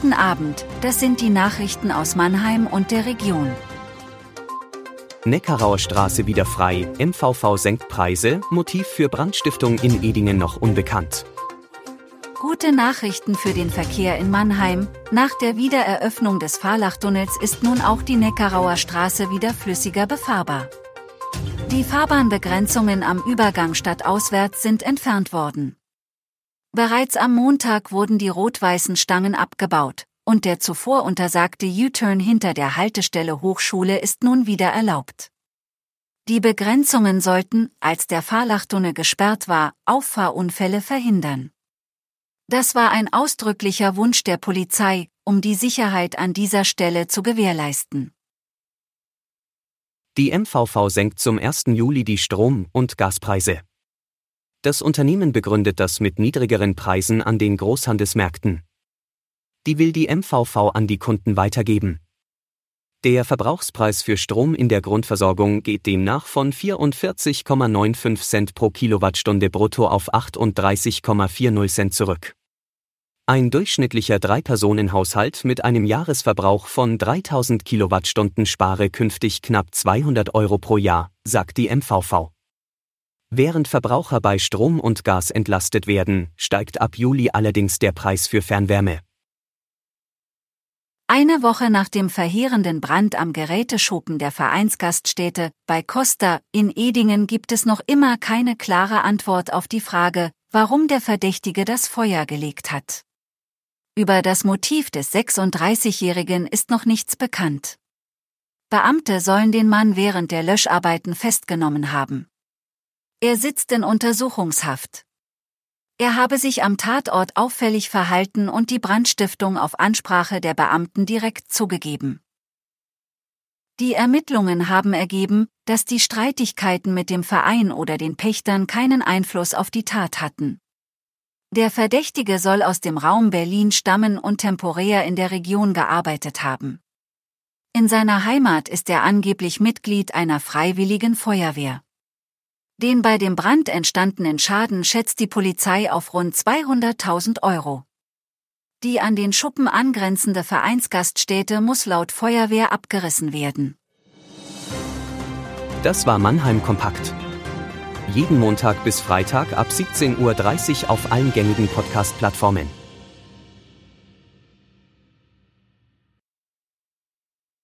Guten Abend, das sind die Nachrichten aus Mannheim und der Region. Neckarauer Straße wieder frei, MVV senkt Preise, Motiv für Brandstiftung in Edingen noch unbekannt. Gute Nachrichten für den Verkehr in Mannheim. Nach der Wiedereröffnung des Fahrlachtunnels ist nun auch die Neckarauer Straße wieder flüssiger befahrbar. Die Fahrbahnbegrenzungen am Übergang stadtauswärts sind entfernt worden. Bereits am Montag wurden die rot-weißen Stangen abgebaut, und der zuvor untersagte U-Turn hinter der Haltestelle Hochschule ist nun wieder erlaubt. Die Begrenzungen sollten, als der Fahrlachtunnel gesperrt war, Auffahrunfälle verhindern. Das war ein ausdrücklicher Wunsch der Polizei, um die Sicherheit an dieser Stelle zu gewährleisten. Die MVV senkt zum 1. Juli die Strom- und Gaspreise. Das Unternehmen begründet das mit niedrigeren Preisen an den Großhandelsmärkten. Die will die MVV an die Kunden weitergeben. Der Verbrauchspreis für Strom in der Grundversorgung geht demnach von 44,95 Cent pro Kilowattstunde brutto auf 38,40 Cent zurück. Ein durchschnittlicher Drei-Personen-Haushalt mit einem Jahresverbrauch von 3000 Kilowattstunden spare künftig knapp 200 Euro pro Jahr, sagt die MVV. Während Verbraucher bei Strom und Gas entlastet werden, steigt ab Juli allerdings der Preis für Fernwärme. Eine Woche nach dem verheerenden Brand am Geräteschuppen der Vereinsgaststätte bei Costa in Edingen gibt es noch immer keine klare Antwort auf die Frage, warum der Verdächtige das Feuer gelegt hat. Über das Motiv des 36-Jährigen ist noch nichts bekannt. Beamte sollen den Mann während der Löscharbeiten festgenommen haben. Er sitzt in Untersuchungshaft. Er habe sich am Tatort auffällig verhalten und die Brandstiftung auf Ansprache der Beamten direkt zugegeben. Die Ermittlungen haben ergeben, dass die Streitigkeiten mit dem Verein oder den Pächtern keinen Einfluss auf die Tat hatten. Der Verdächtige soll aus dem Raum Berlin stammen und temporär in der Region gearbeitet haben. In seiner Heimat ist er angeblich Mitglied einer freiwilligen Feuerwehr. Den bei dem Brand entstandenen Schaden schätzt die Polizei auf rund 200.000 Euro. Die an den Schuppen angrenzende Vereinsgaststätte muss laut Feuerwehr abgerissen werden. Das war Mannheim Kompakt jeden Montag bis Freitag ab 17.30 Uhr auf allen gängigen Podcast-Plattformen.